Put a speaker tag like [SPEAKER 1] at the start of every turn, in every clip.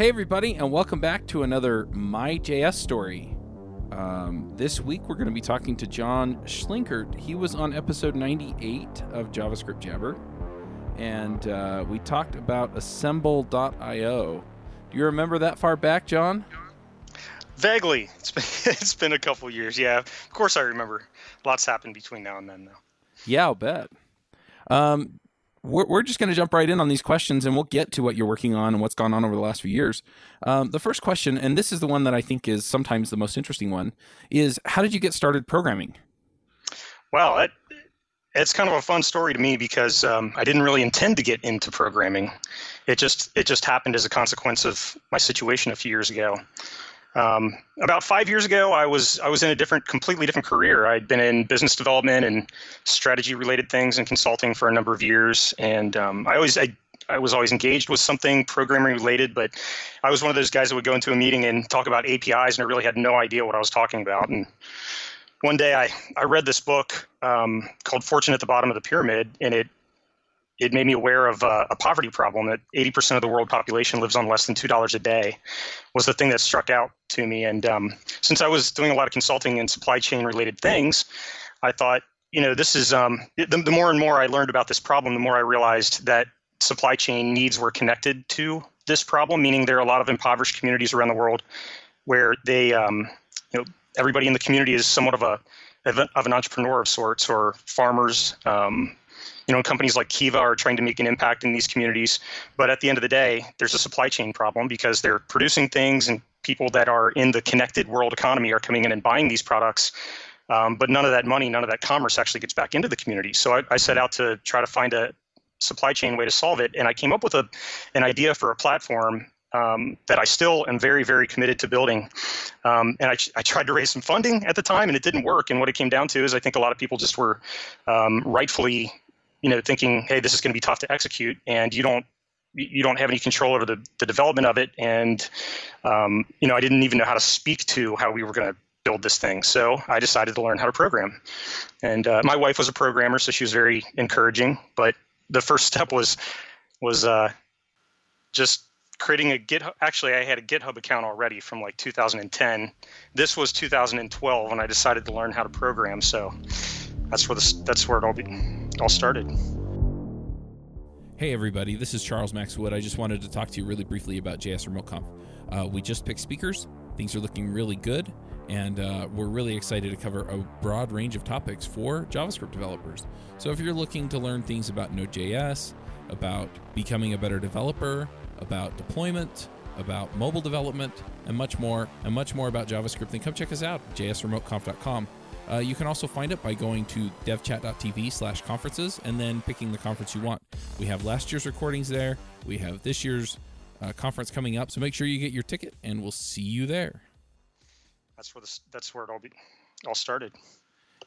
[SPEAKER 1] Hey, everybody, and welcome back to another My.js story. Um, this week, we're going to be talking to Jon Schlinkert. He was on episode 98 of JavaScript Jabber, and uh, we talked about assemble.io. Do you remember that far back, John?
[SPEAKER 2] Vaguely. It's been, it's been a couple years. Yeah, of course I remember. Lots happened between now and then, though.
[SPEAKER 1] Yeah, I'll bet. Um, we're, we're just going to jump right in on these questions and we'll get to what you're working on and what's gone on over the last few years. Um, the first question, and this is the one that I think is sometimes the most interesting one, is how did you get started programming?
[SPEAKER 2] Well, it, it's kind of a fun story to me because um, I didn't really intend to get into programming. It just it just happened as a consequence of my situation a few years ago. Um, about five years ago, I was I was in a different, completely different career. I'd been in business development and strategy related things and consulting for a number of years, and um, I always I, I was always engaged with something programming related, but I was one of those guys that would go into a meeting and talk about APIs, and I really had no idea what I was talking about. And one day, I I read this book um, called Fortune at the Bottom of the Pyramid, and it it made me aware of uh, a poverty problem that 80% of the world population lives on less than $2 a day was the thing that struck out to me. And um, since i was doing a lot of consulting and supply chain related things i thought you know this is um, the, the more and more i learned about this problem the more i realized that supply chain needs were connected to this problem meaning there are a lot of impoverished communities around the world where they um, you know everybody in the community is somewhat of a of an entrepreneur of sorts or farmers um, you know, companies like Kiva are trying to make an impact in these communities. But at the end of the day, there's a supply chain problem because they're producing things and people that are in the connected world economy are coming in and buying these products. Um, but none of that money, none of that commerce actually gets back into the community. So I, I set out to try to find a supply chain way to solve it. And I came up with a, an idea for a platform um, that I still am very, very committed to building. Um, and I, I, tried to raise some funding at the time, and it didn't work. And what it came down to is I think a lot of people just were um, rightfully you know, thinking, hey, this is going to be tough to execute, and you don't you don't have any control over the, the development of it. And um, you know, I didn't even know how to speak to how we were going to build this thing. So I decided to learn how to program. And uh, my wife was a programmer, so she was very encouraging. But the first step was was uh, just creating a GitHub. Actually, I had a GitHub account already from like 2010. This was 2012 when I decided to learn how to program. So that's where this that's where it all be, all started.
[SPEAKER 1] Hey everybody, this is Charles Max Wood. I just wanted to talk to you really briefly about JS Remote Conf. Uh, we just picked speakers. Things are looking really good, and uh, we're really excited to cover a broad range of topics for JavaScript developers. So if you're looking to learn things about Node.js, about becoming a better developer, about deployment, about mobile development, and much more, and much more about JavaScript, then come check us out, jsremoteconf.com. Uh, you can also find it by going to devchat.tv slash conferences and then picking the conference you want. We have last year's recordings there. We have this year's uh, conference coming up. So make sure you get your ticket and we'll see you there.
[SPEAKER 2] That's where, this, that's where it all, be, all started.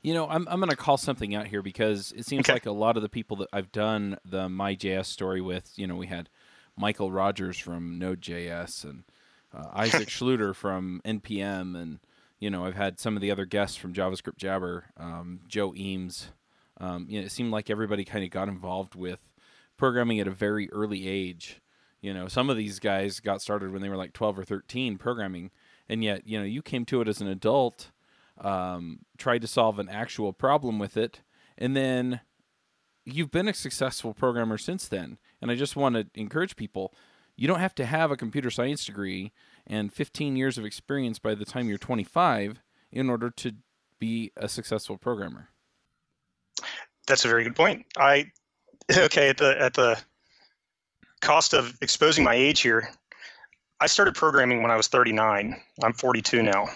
[SPEAKER 1] You know, I'm, I'm going to call something out here because it seems okay. like a lot of the people that I've done the My.js story with, you know, we had Mikeal Rogers from Node.js and uh, Isaac Schlueter from NPM and – you know, I've had some of the other guests from JavaScript Jabber, um, Joe Eames. Um, you know, it seemed like everybody kind of got involved with programming at a very early age. You know, some of these guys got started when they were like 12 or 13 programming, and yet, you know, you came to it as an adult, um, tried to solve an actual problem with it, and then you've been a successful programmer since then. And I just want to encourage people you don't have to have a computer science degree and 15 years of experience by the time you're 25 in order to be a successful programmer.
[SPEAKER 2] That's a very good point. I okay at the at the cost of exposing my age here. I started programming when I was 39. I'm 42 now.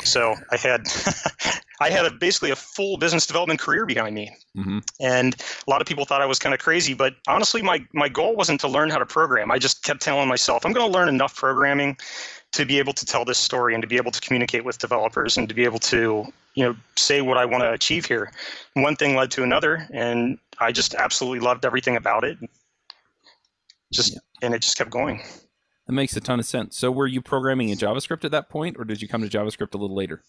[SPEAKER 2] So I had I had a, basically a full business development career behind me, mm-hmm. and a lot of people thought I was kind of crazy. But honestly, my my goal wasn't to learn how to program. I just kept telling myself I'm going to learn enough programming to be able to tell this story and to be able to communicate with developers and to be able to you know say what I want to achieve here. One thing led to another, and I just absolutely loved everything about it. Just yeah. and it just kept going.
[SPEAKER 1] That makes a ton of sense. So, were you programming in JavaScript at that point, or did you come to JavaScript a little later?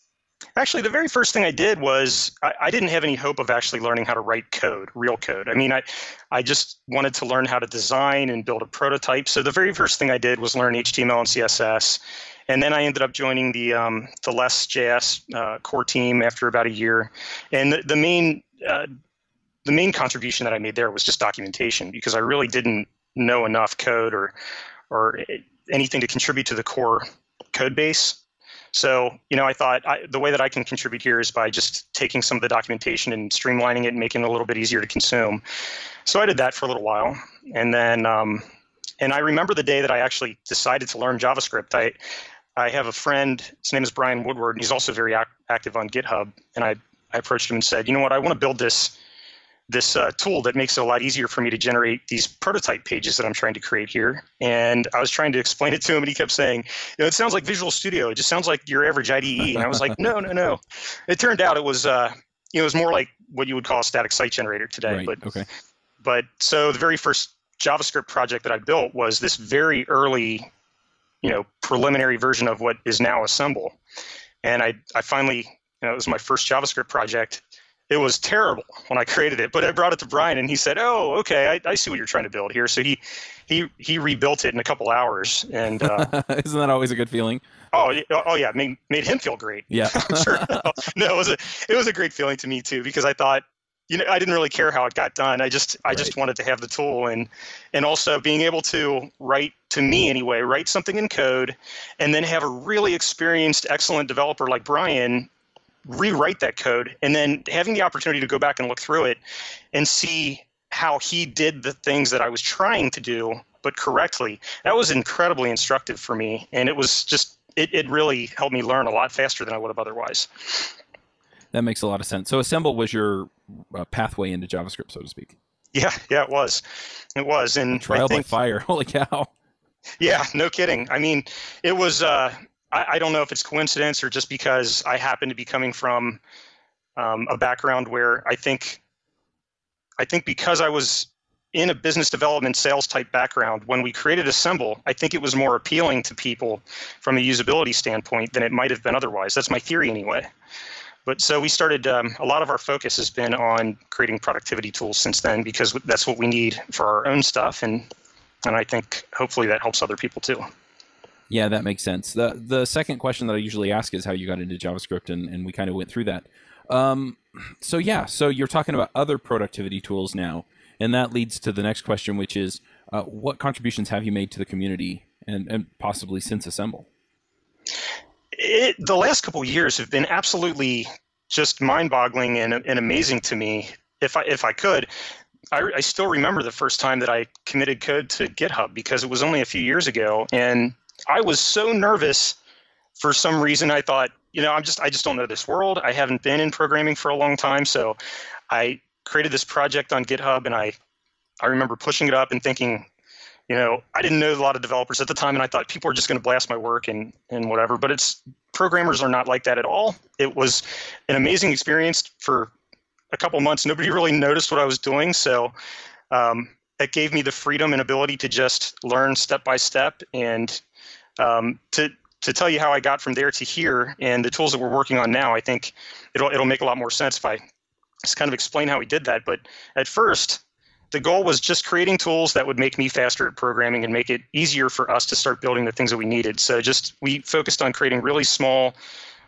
[SPEAKER 2] Actually, the very first thing I did was I, I, didn't have any hope of actually learning how to write code, real code. I mean, I, I just wanted to learn how to design and build a prototype. So the very first thing I did was learn HTML and CSS. And then I ended up joining the um, the Less.js uh, core team after about a year. And the, the main uh, the main contribution that I made there was just documentation because I really didn't know enough code or or anything to contribute to the core code base. So, you know, I thought I, the way that I can contribute here is by just taking some of the documentation and streamlining it and making it a little bit easier to consume. So I did that for a little while, and then, um, and I remember the day that I actually decided to learn JavaScript. I, I have a friend. His name is Brian Woodward, and he's also very ac- active on GitHub. And I, I approached him and said, you know what, I want to build this this uh, tool that makes it a lot easier for me to generate these prototype pages that I'm trying to create here. And I was trying to explain it to him, and he kept saying, you know, it sounds like Visual Studio. It just sounds like your average IDE. And I was like, no, no, no. It turned out it was, uh, you know, it was more like what you would call a static site generator today.
[SPEAKER 1] Right.
[SPEAKER 2] But
[SPEAKER 1] okay.
[SPEAKER 2] But so the very first JavaScript project that I built was this very early, you know, preliminary version of what is now Assemble. And I, I finally, you know, it was my first JavaScript project it was terrible when I created it, but I brought it to Brian and he said, "Oh, okay, I, I see what you're trying to build here." So he he he rebuilt it in a couple hours, and uh,
[SPEAKER 1] isn't that always a good feeling?
[SPEAKER 2] Oh, oh yeah, made made him feel great.
[SPEAKER 1] Yeah,
[SPEAKER 2] sure. No, it was a it was a great feeling to me too because I thought, you know, I didn't really care how it got done. I just I right. just wanted to have the tool and and also being able to write to me anyway, write something in code, and then have a really experienced, excellent developer like Brian rewrite that code and then having the opportunity to go back and look through it and see how he did the things that I was trying to do but correctly that was incredibly instructive for me. And it was just it, it really helped me learn a lot faster than I would have otherwise.
[SPEAKER 1] That makes a lot of sense. So assemble was your uh, pathway into JavaScript so to speak.
[SPEAKER 2] Yeah yeah it was. It was and
[SPEAKER 1] trial think, by fire. Holy cow.
[SPEAKER 2] Yeah no kidding. I mean it was uh I, I, don't know if it's coincidence or just because I happen to be coming from um, a background where I think I think because I was in a business development sales type background, when we created Assemble, I think it was more appealing to people from a usability standpoint than it might have been otherwise. That's my theory anyway. But so we started, um, a lot of our focus has been on creating productivity tools since then because that's what we need for our own stuff. And, and I think hopefully that helps other people too.
[SPEAKER 1] Yeah, that makes sense. The the second question that I usually ask is how you got into JavaScript, and, and we kind of went through that. Um, so yeah, so you're talking about other productivity tools now, and that leads to the next question, which is, uh, what contributions have you made to the community, and, and possibly since Assemble?
[SPEAKER 2] It, the last couple years have been absolutely just mind-boggling and, and amazing to me. If I if I could, I, I, still remember the first time that I committed code to GitHub because it was only a few years ago, and I was so nervous for some reason. I thought, you know, I'm just I just don't know this world. I haven't been in programming for a long time, so I created this project on GitHub, and I I remember pushing it up and thinking, you know, I didn't know a lot of developers at the time, and I thought people are just going to blast my work and and whatever. But it's programmers are not like that at all. It was an amazing experience for a couple months. Nobody really noticed what I was doing, so um, it gave me the freedom and ability to just learn step by step and um, to to tell you how I got from there to here and the tools that we're working on now, I think it'll it'll make a lot more sense if I just kind of explain how we did that. But at first, the goal was just creating tools that would make me faster at programming and make it easier for us to start building the things that we needed. So just we focused on creating really small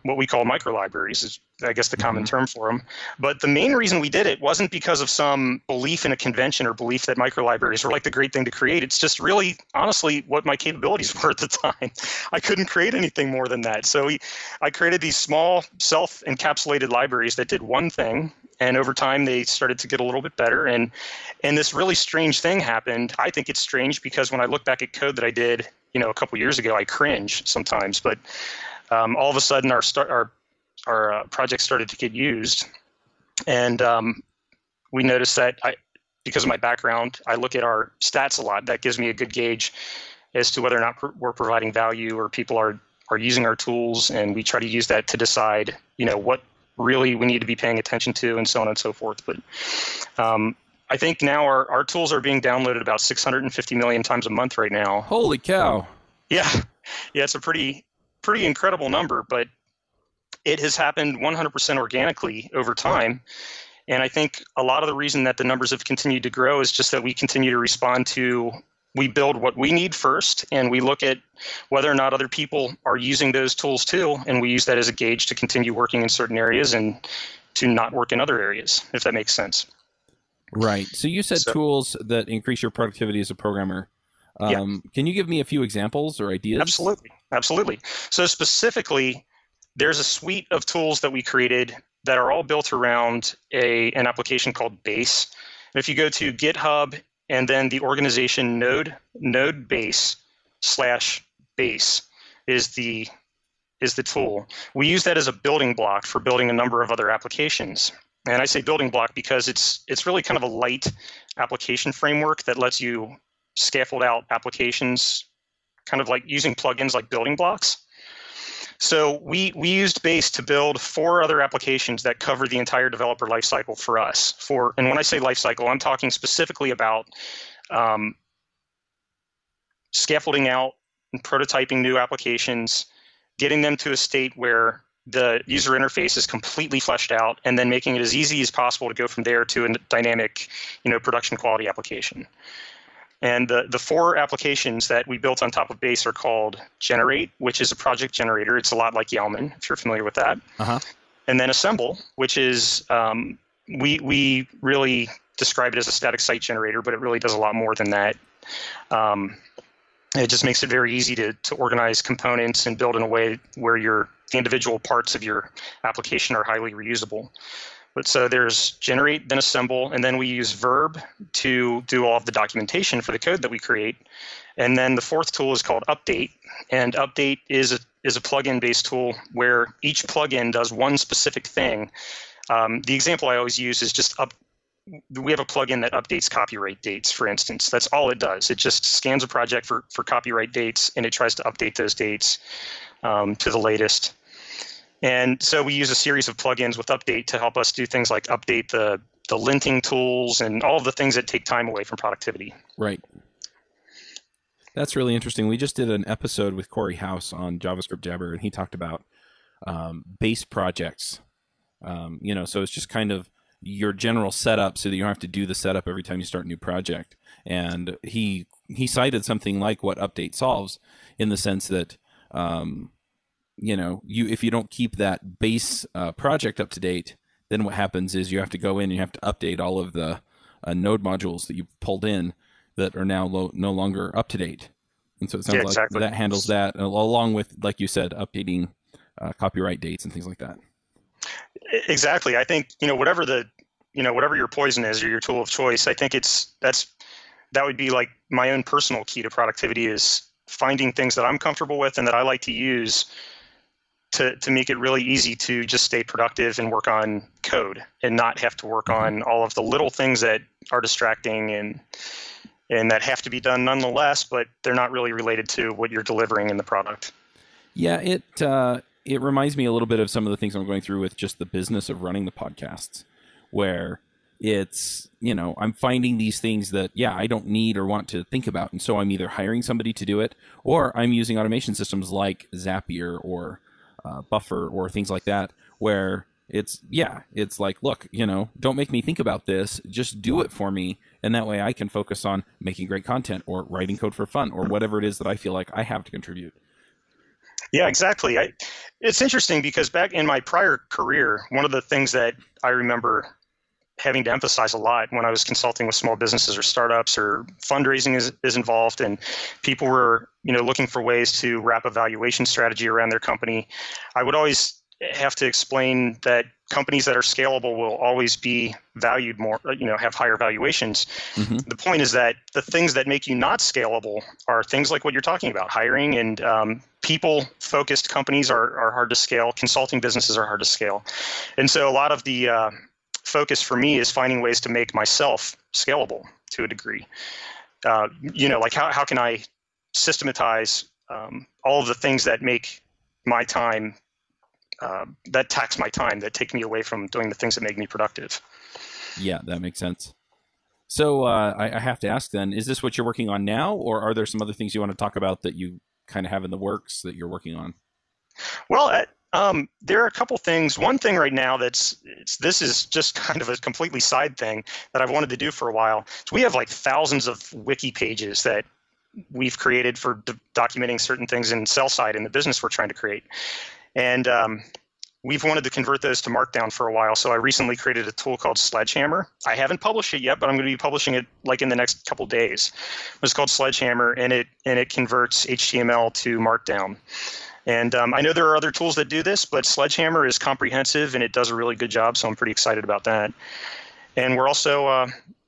[SPEAKER 2] what we call micro libraries is I guess the common mm-hmm. term for them. But the main reason we did it wasn't because of some belief in a convention or belief that micro libraries were like the great thing to create. It's just really honestly what my capabilities were at the time. I couldn't create anything more than that. So we, I created these small self-encapsulated libraries that did one thing and over time they started to get a little bit better and and this really strange thing happened. I think it's strange because when I look back at code that I did, you know, a couple years ago, I cringe sometimes, but um, all of a sudden our start our our uh, project started to get used, and um, we noticed that I, because of my background, I look at our stats a lot. That gives me a good gauge as to whether or not we're providing value or people are are using our tools, and we try to use that to decide, you know, what really we need to be paying attention to, and so on and so forth. But um, I think now our, our tools are being downloaded about 650 million times a month right now.
[SPEAKER 1] Holy cow!
[SPEAKER 2] Yeah, yeah, it's a pretty pretty incredible number, but it has happened 100% organically over time. And I think a lot of the reason that the numbers have continued to grow is just that we continue to respond to we build what we need first and we look at whether or not other people are using those tools too and we use that as a gauge to continue working in certain areas and to not work in other areas if that makes sense.
[SPEAKER 1] Right. So you said so, tools that increase your productivity as a programmer. Um, yeah. can you give me a few examples or ideas?
[SPEAKER 2] Absolutely absolutely so specifically there's a suite of tools that we created that are all built around a an application called base if you go to github and then the organization node node base slash base is the is the tool. We use that as a building block for building a number of other applications. And I say building block because it's it's really kind of a light application framework that lets you scaffold out applications kind of like using plugins like building blocks. So we, we used Base to build four other applications that cover the entire developer lifecycle for us. For and when I say lifecycle, I'm talking specifically about um, scaffolding out and prototyping new applications, getting them to a state where the user interface is completely fleshed out, and then making it as easy as possible to go from there to a dynamic, you know, production quality application. And the, the four applications that we built on top of Base are called Generate, which is a project generator. It's a lot like Yeoman, if you're familiar with that. Uh-huh. And then Assemble, which is um, we we really describe it as a static site generator, but it really does a lot more than that. Um, it just makes it very easy to, to organize components and build in a way where your the individual parts of your application are highly reusable. But so there's generate, then assemble, and then we use verb to do all of the documentation for the code that we create. And then the fourth tool is called update. And update is a, is a plugin based tool where each plugin does one specific thing. Um, the example I always use is just up. We have a plugin that updates copyright dates, for instance. That's all it does. It just scans a project for, for copyright dates and it tries to update those dates um, to the latest. And so we use a series of plugins with Update to help us do things like update the, the linting tools and all the things that take time away from productivity.
[SPEAKER 1] Right. That's really interesting. We just did an episode with Cory House on JavaScript Jabber, and he talked about um, base projects. Um, you know, so it's just kind of your general setup so that you don't have to do the setup every time you start a new project. And he he cited something like what Update solves in the sense that um, you know, you if you don't keep that base uh, project up to date, then what happens is you have to go in and you have to update all of the uh, node modules that you pulled in that are now lo- no longer up to date. And so it sounds yeah, exactly. like that handles that along with, like you said, updating uh, copyright dates and things like that.
[SPEAKER 2] Exactly. I think you know whatever the you know whatever your poison is or your tool of choice. I think it's that's that would be like my own personal key to productivity is finding things that I'm comfortable with and that I like to use to, to make it really easy to just stay productive and work on code and not have to work on all of the little things that are distracting and and that have to be done nonetheless, but they're not really related to what you're delivering in the product.
[SPEAKER 1] Yeah, it uh, it reminds me a little bit of some of the things I'm going through with just the business of running the podcasts, where it's you know I'm finding these things that yeah I don't need or want to think about, and so I'm either hiring somebody to do it or I'm using automation systems like Zapier or uh, buffer or things like that where it's yeah it's like look you know don't make me think about this. Just do it for me. And that way i can focus on making great content or writing code for fun or whatever it is that i feel like i have to contribute.
[SPEAKER 2] Yeah exactly. I, it's interesting because back in my prior career one of the things that i remember having to emphasize a lot when I was consulting with small businesses or startups or fundraising is, is involved and people were you know looking for ways to wrap a valuation strategy around their company. I would always have to explain that companies that are scalable will always be valued more you know have higher valuations mm-hmm. the point is that the things that make you not scalable are things like what you're talking about hiring and um, people focused companies are, are hard to scale consulting businesses are hard to scale and so a lot of the uh, focus for me is finding ways to make myself scalable to a degree. Uh, you know, like how, how can I systematize um, all of the things that make my time, uh, that tax my time, that take me away from doing the things that make me productive.
[SPEAKER 1] Yeah, that makes sense. So uh, I, I, have to ask then, is this what you're working on now, or are there some other things you want to talk about that you kind of have in the works that you're working on?
[SPEAKER 2] Well, Um, there are a couple things. One thing right now that's this is just kind of a completely side thing that I've wanted to do for a while. So we have like thousands of wiki pages that we've created for documenting certain things in Sellside in the business we're trying to create, and um, we've wanted to convert those to Markdown for a while. So I recently created a tool called Sledgehammer. I haven't published it yet, but I'm going to be publishing it like in the next couple days. It's called Sledgehammer, and it and it converts HTML to Markdown. And um, I know there are other tools that do this, but Sledgehammer is comprehensive and it does a really good job. So I'm pretty excited about that. And we're also, uh,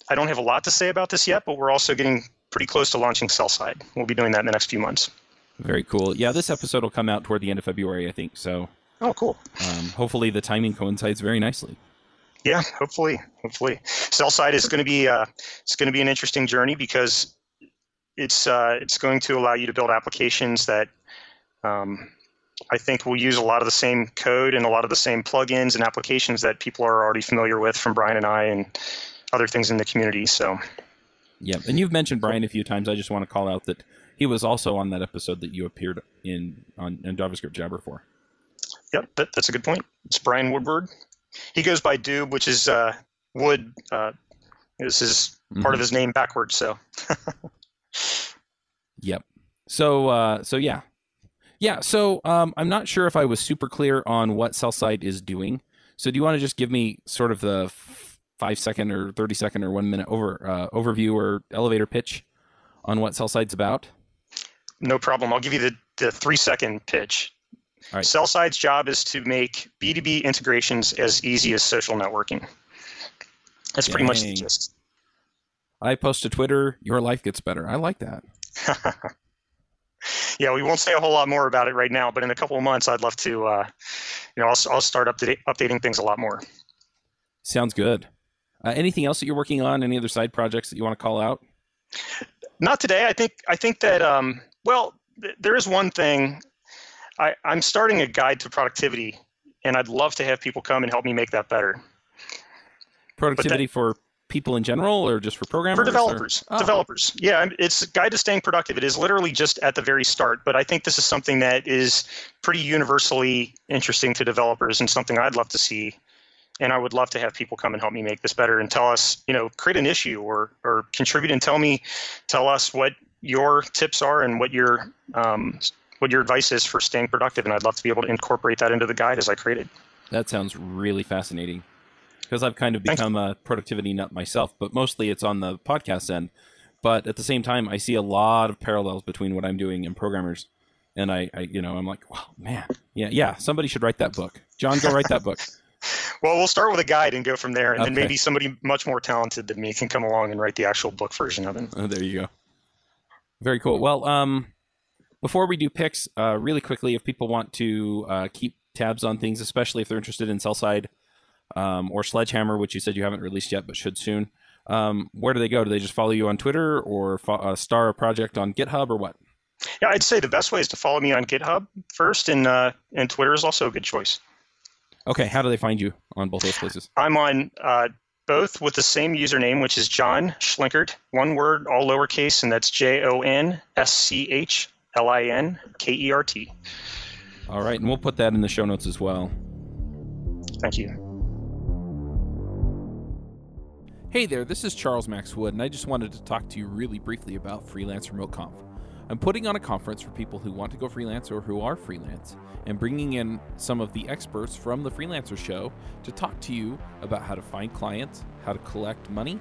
[SPEAKER 2] I don't have a lot to say about this yet, but we're also getting pretty close to launching Sellside. We'll be doing that in the next few months.
[SPEAKER 1] Very cool. Yeah, this episode will come out toward the end of February, I think. So,
[SPEAKER 2] oh, cool.
[SPEAKER 1] Um, hopefully, the timing coincides very nicely.
[SPEAKER 2] Yeah, hopefully, hopefully, Sellside is going to be uh, it's going to be an interesting journey because it's uh, it's going to allow you to build applications that um, I think we'll use a lot of the same code and a lot of the same plugins and applications that people are already familiar with from Brian and I and other things in the community. So,
[SPEAKER 1] yeah, and you've mentioned Brian a few times. I just want to call out that he was also on that episode that you appeared in on in JavaScript Jabber for.
[SPEAKER 2] Yep, that, that's a good point. It's Brian Woodward. He goes by Doowb, which is uh, Wood. Uh, this is part mm-hmm. of his name backwards. So.
[SPEAKER 1] yep. So uh, so yeah, yeah, so um, I'm not sure if I was super clear on what Sellside is doing. So do you want to just give me sort of the five second or thirty second or one minute over uh, overview or elevator pitch on what Sellside's about?
[SPEAKER 2] No problem. I'll give you the, the three second pitch. All right. Sellside's job is to make B2B integrations as easy as social networking. That's Dang. pretty much the gist.
[SPEAKER 1] I post to Twitter, your life gets better. I like that.
[SPEAKER 2] yeah, we won't say a whole lot more about it right now, but in a couple of months, I'd love to, uh, you know, I'll, I'll start update, updating things a lot more.
[SPEAKER 1] Sounds good. Uh, anything else that you're working on? Any other side projects that you want to call out?
[SPEAKER 2] Not today. I think I think that um, well, th- there is one thing. I, I'm starting a guide to productivity, and I'd love to have people come and help me make that better.
[SPEAKER 1] Productivity that, for people in general or just for programmers?
[SPEAKER 2] For developers. Oh. Developers. Yeah, it's a guide to staying productive. It is literally just at the very start, but I think this is something that is pretty universally interesting to developers and something I'd love to see. And I would love to have people come and help me make this better and tell us, you know, create an issue or or contribute and tell me, tell us what your tips are and what your um, what your advice is for staying productive. And I'd love to be able to incorporate that into the guide as I created.
[SPEAKER 1] That sounds really fascinating because I've kind of become a productivity nut myself, but mostly it's on the podcast end. But at the same time, I see a lot of parallels between what I'm doing and programmers. And I, I you know, I'm like, wow, man, yeah, yeah, somebody should write that book. Jon, go write that book.
[SPEAKER 2] well, we'll start with a guide and go from there, and okay. then maybe somebody much more talented than me can come along and write the actual book version of it.
[SPEAKER 1] Oh, there you go. Very cool. Well, um, before we do picks, uh, really quickly, if people want to uh, keep tabs on things, especially if they're interested in Sellside um, or Sledgehammer, which you said you haven't released yet but should soon. Um, where do they go? Do they just follow you on Twitter or fo- uh, star a project on GitHub or what?
[SPEAKER 2] Yeah, I'd say the best way is to follow me on GitHub first, and uh, and Twitter is also a good choice.
[SPEAKER 1] Okay, how do they find you on both those places?
[SPEAKER 2] I'm on uh, both with the same username, which is Jon Schlinkert, one word, all lowercase, and that's J O N S C H L I N K E R T.
[SPEAKER 1] All right, and we'll put that in the show notes as well.
[SPEAKER 2] Thank you.
[SPEAKER 1] Hey there, this is Charles Max Wood, and I just wanted to talk to you really briefly about Freelance Remote Conf. I'm putting on a conference for people who want to go freelance or who are freelance, and bringing in some of the experts from the Freelancer Show to talk to you about how to find clients, how to collect money,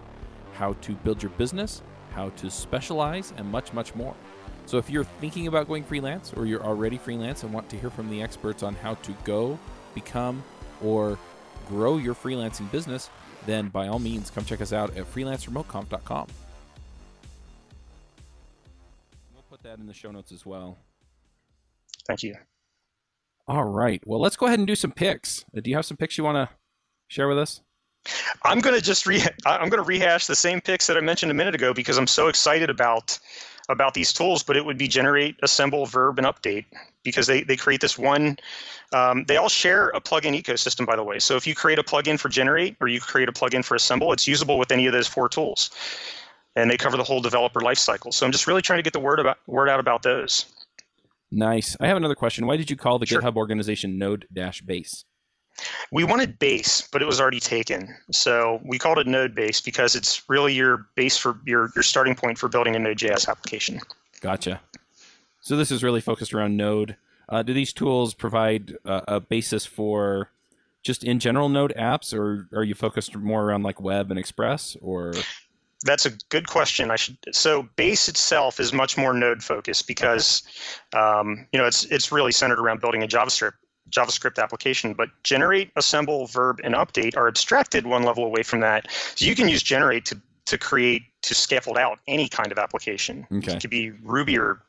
[SPEAKER 1] how to build your business, how to specialize, and much, much more. So if you're thinking about going freelance or you're already freelance and want to hear from the experts on how to go, become, or grow your freelancing business, then by all means come check us out at freelanceremoteconf.com. We'll put that in the show notes as well.
[SPEAKER 2] Thank you.
[SPEAKER 1] All right. Well, let's go ahead and do some picks. Uh, do you have some picks you want to share with us?
[SPEAKER 2] I'm going to just re- I'm going to rehash the same picks that I mentioned a minute ago because I'm so excited about about these tools, but it would be generate, assemble, verb, and update because they, they create this one. Um, they all share a plugin ecosystem, by the way. So if you create a plugin for generate or you create a plugin for assemble, it's usable with any of those four tools, and they cover the whole developer lifecycle. So I'm just really trying to get the word about word out about those.
[SPEAKER 1] Nice. I have another question. Why did you call the sure. GitHub organization Node Dash Base?
[SPEAKER 2] We wanted base, but it was already taken. So we called it Node Base because it's really your base for your, your starting point for building a Node.js application.
[SPEAKER 1] Gotcha. So this is really focused around Node. Uh, do these tools provide uh, a basis for just in general Node apps, or are you focused more around like web and Express, or?
[SPEAKER 2] That's a good question. I should so base itself is much more node focused because um, you know it's it's really centered around building a JavaScript JavaScript application, but generate, assemble, verb, and update are abstracted one level away from that. So you can use generate to to create to scaffold out any kind of application. Okay. It could be Ruby or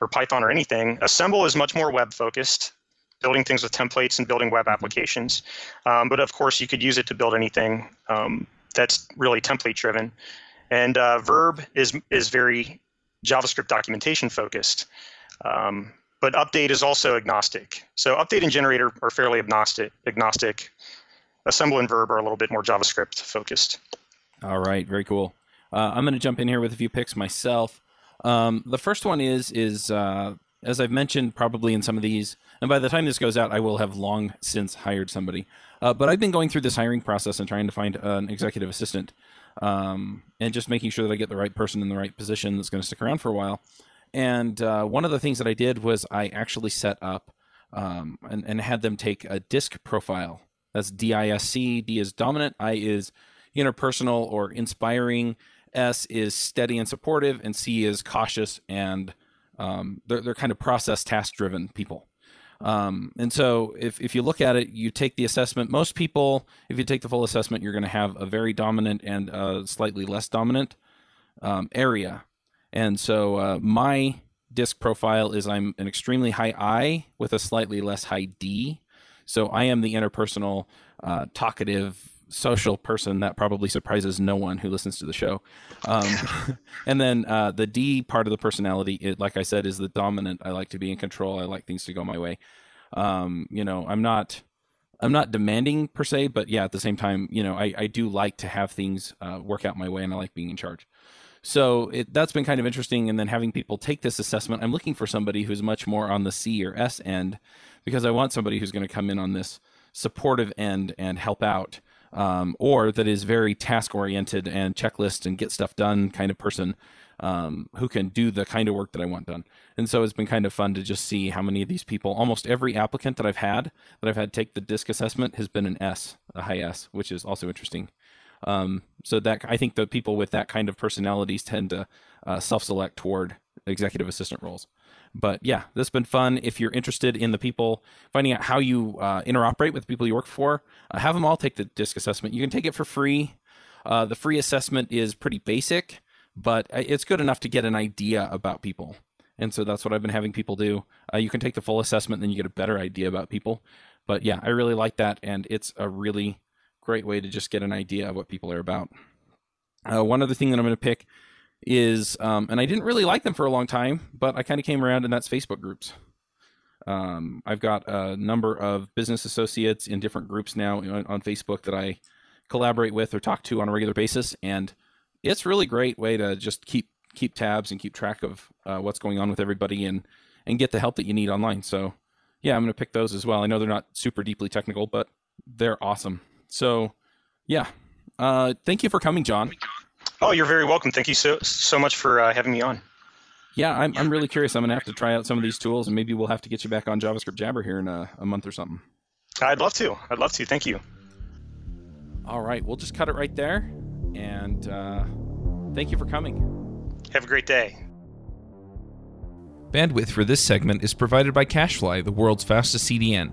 [SPEAKER 2] or Python or anything. Assemble is much more web focused, building things with templates and building web mm-hmm. applications. Um, but of course, you could use it to build anything um, that's really template driven. And uh, Verb is is very JavaScript documentation focused. Um, but update is also agnostic. So update and generator are fairly agnostic. Agnostic. Assemble and verb are a little bit more JavaScript focused.
[SPEAKER 1] All right, very cool. Uh, I'm going to jump in here with a few picks myself. Um, the first one is is uh, as I've mentioned probably in some of these, and by the time this goes out, I will have long since hired somebody. Uh, but I've been going through this hiring process and trying to find an executive assistant, um, and just making sure that I get the right person in the right position that's going to stick around for a while. And uh, one of the things that I did was I actually set up um, and, and had them take a disc profile. That's D I S C. D is dominant. I is interpersonal or inspiring. S is steady and supportive, and C is cautious and um, they're they're kind of process task driven people. Um, and so if, if you look at it, you take the assessment. Most people, if you take the full assessment, you're going to have a very dominant and a slightly less dominant um, area. And so uh, my disc profile is I'm an extremely high I with a slightly less high D. So I am the interpersonal, uh, talkative, social person that probably surprises no one who listens to the show. Um, and then uh, the D part of the personality, it, like I said, is the dominant. I like to be in control. I like things to go my way. Um, you know, I'm not. I'm not demanding per se, but yeah, at the same time, you know, I, I do like to have things uh, work out my way, and I like being in charge. So it, that's been kind of interesting. And then having people take this assessment, I'm looking for somebody who's much more on the C or S end because I want somebody who's going to come in on this supportive end and help out um, or that is very task oriented and checklist and get stuff done kind of person um, who can do the kind of work that I want done. And so it's been kind of fun to just see how many of these people, almost every applicant that I've had that I've had take the disc assessment has been an S, a high S, which is also interesting. Um, so that I think the people with that kind of personalities tend to uh, self-select toward executive assistant roles but yeah, this has been fun. If you're interested in the people, finding out how you uh, interoperate with the people you work for, uh, have them all take the DISC assessment. You can take it for free. Uh, the free assessment is pretty basic, but uh, it's good enough to get an idea about people. And so that's what I've been having people do. Uh, you can take the full assessment, then you get a better idea about people. But yeah, I really like that, and it's a really great way to just get an idea of what people are about. Uh, one other thing that I'm going to pick is, um, and I didn't really like them for a long time, but I kind of came around, and that's Facebook groups. Um, I've got a number of business associates in different groups now on, on, Facebook that I collaborate with or talk to on a regular basis, and it's really great way to just keep keep tabs and keep track of uh, what's going on with everybody and and get the help that you need online. So, yeah, I'm going to pick those as well. I know they're not super deeply technical, but they're awesome. So, yeah, uh, thank you for coming, Jon.
[SPEAKER 2] Oh, you're very welcome. Thank you so so much for uh, having me on.
[SPEAKER 1] Yeah, I'm I'm really curious. I'm gonna have to try out some of these tools, and maybe we'll have to get you back on JavaScript Jabber here in a, a month or something.
[SPEAKER 2] I'd love to. I'd love to. Thank you.
[SPEAKER 1] All right, we'll just cut it right there, and uh, thank you for coming.
[SPEAKER 2] Have a great day.
[SPEAKER 1] Bandwidth for this segment is provided by CacheFly, the world's fastest CDN.